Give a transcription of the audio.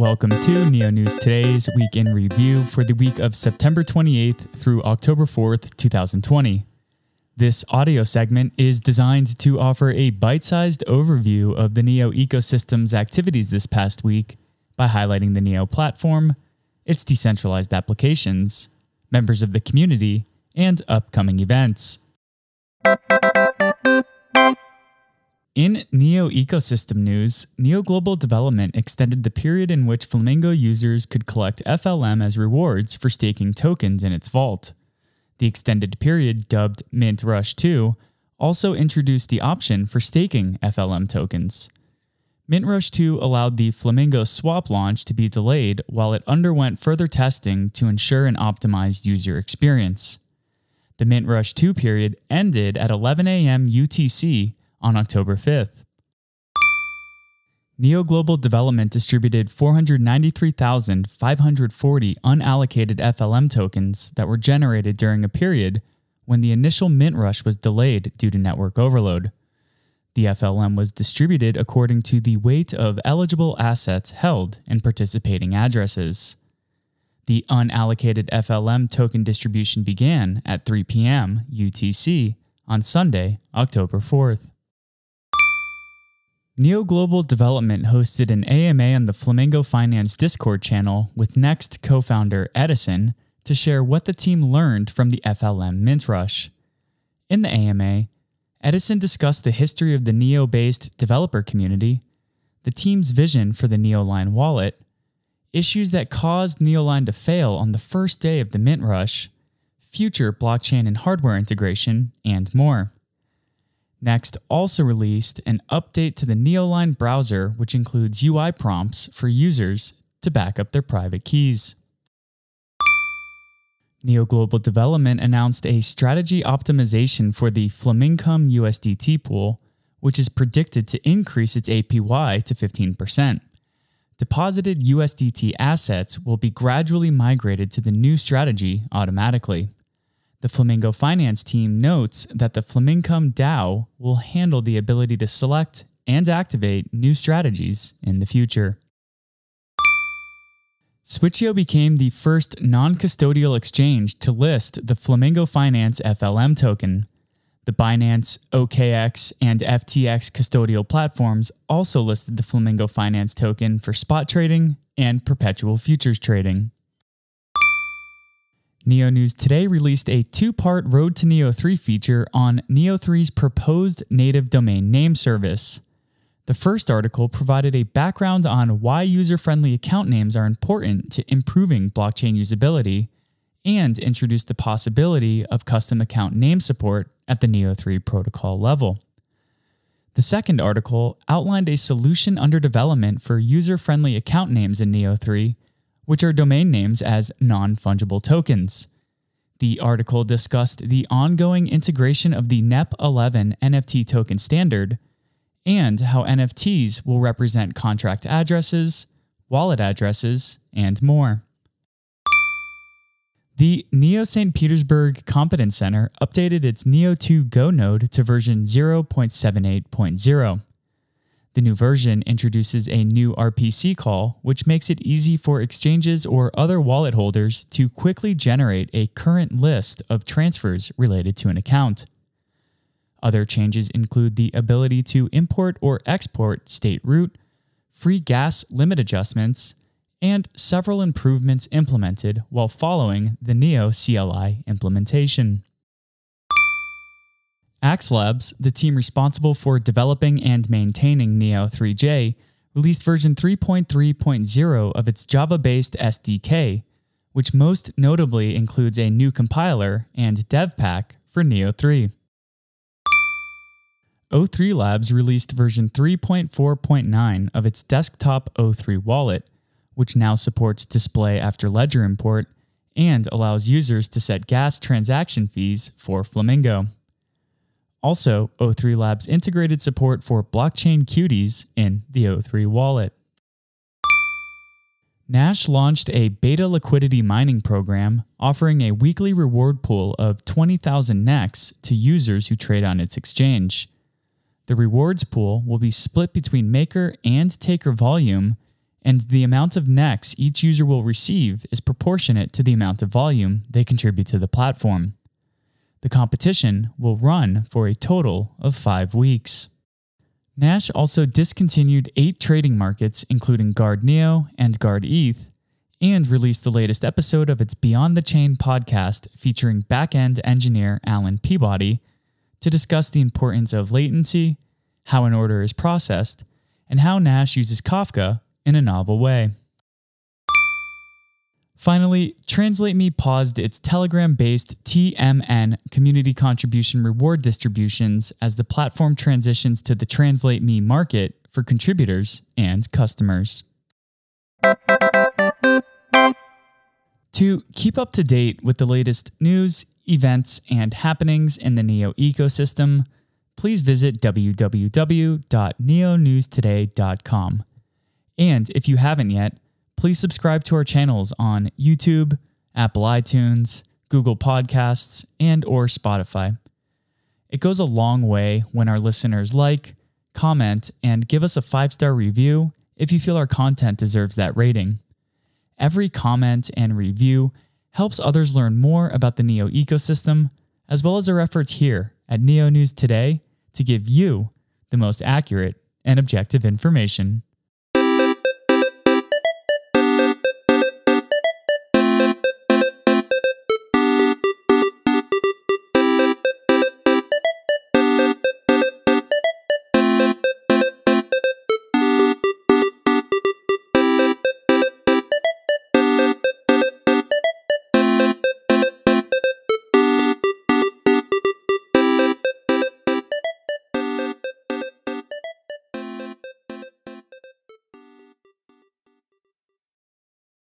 welcome to Neo News Today's Week in Review for the week of September 28th through October 4th, 2020. This audio segment is designed to offer a bite sized overview of the Neo ecosystem's activities this past week by highlighting the Neo platform, its decentralized applications, members of the community, and upcoming events. In Neo ecosystem news, Neo Global Development extended the period in which Flamingo users could collect FLM as rewards for staking tokens in its vault. The extended period, dubbed Mint Rush 2, also introduced the option for staking FLM tokens. Mint Rush 2 allowed the Flamingo swap launch to be delayed while it underwent further testing to ensure an optimized user experience. The Mint Rush 2 period ended at 11 a.m. UTC on October 5th. Neo Global Development distributed 493,540 unallocated FLM tokens that were generated during a period when the initial mint rush was delayed due to network overload. The FLM was distributed according to the weight of eligible assets held in participating addresses. The unallocated FLM token distribution began at 3 p.m. UTC on Sunday, October 4th. Neo Global Development hosted an AMA on the Flamingo Finance Discord channel with Next co founder Edison to share what the team learned from the FLM Mint Rush. In the AMA, Edison discussed the history of the Neo based developer community, the team's vision for the Neoline wallet, issues that caused Neoline to fail on the first day of the Mint Rush, future blockchain and hardware integration, and more. Next also released an update to the Neoline browser, which includes UI prompts for users to back up their private keys. Neo Global Development announced a strategy optimization for the Flamincome USDT pool, which is predicted to increase its APY to 15%. Deposited USDT assets will be gradually migrated to the new strategy automatically. The Flamingo Finance team notes that the Flamincome DAO will handle the ability to select and activate new strategies in the future. Switcheo became the first non custodial exchange to list the Flamingo Finance FLM token. The Binance, OKX, and FTX custodial platforms also listed the Flamingo Finance token for spot trading and perpetual futures trading. Neo News Today released a two part Road to Neo 3 feature on Neo 3's proposed native domain name service. The first article provided a background on why user friendly account names are important to improving blockchain usability and introduced the possibility of custom account name support at the Neo 3 protocol level. The second article outlined a solution under development for user friendly account names in Neo 3 which are domain names as non fungible tokens. The article discussed the ongoing integration of the NEP 11 NFT token standard and how NFTs will represent contract addresses, wallet addresses, and more. The Neo St. Petersburg Competence Center updated its Neo 2 Go node to version 0.78.0. The new version introduces a new RPC call, which makes it easy for exchanges or other wallet holders to quickly generate a current list of transfers related to an account. Other changes include the ability to import or export state root, free gas limit adjustments, and several improvements implemented while following the Neo CLI implementation. AxLabs, the team responsible for developing and maintaining Neo 3J, released version 3.3.0 of its Java based SDK, which most notably includes a new compiler and dev pack for Neo 3. O3 Labs released version 3.4.9 of its desktop O3 wallet, which now supports display after ledger import and allows users to set gas transaction fees for Flamingo. Also, O3 Labs integrated support for blockchain cuties in the O3 wallet. Nash launched a beta liquidity mining program offering a weekly reward pool of 20,000 NEX to users who trade on its exchange. The rewards pool will be split between maker and taker volume and the amount of NEX each user will receive is proportionate to the amount of volume they contribute to the platform. The competition will run for a total of five weeks. Nash also discontinued eight trading markets, including Guard Neo and Guard ETH, and released the latest episode of its Beyond the Chain podcast featuring backend engineer Alan Peabody to discuss the importance of latency, how an order is processed, and how Nash uses Kafka in a novel way. Finally, Translate Me paused its Telegram based TMN community contribution reward distributions as the platform transitions to the Translate Me market for contributors and customers. To keep up to date with the latest news, events, and happenings in the NEO ecosystem, please visit www.neonewstoday.com. And if you haven't yet, please subscribe to our channels on YouTube, Apple iTunes, Google Podcasts, and or Spotify. It goes a long way when our listeners like, comment, and give us a 5-star review if you feel our content deserves that rating. Every comment and review helps others learn more about the Neo ecosystem, as well as our efforts here at Neo News Today to give you the most accurate and objective information.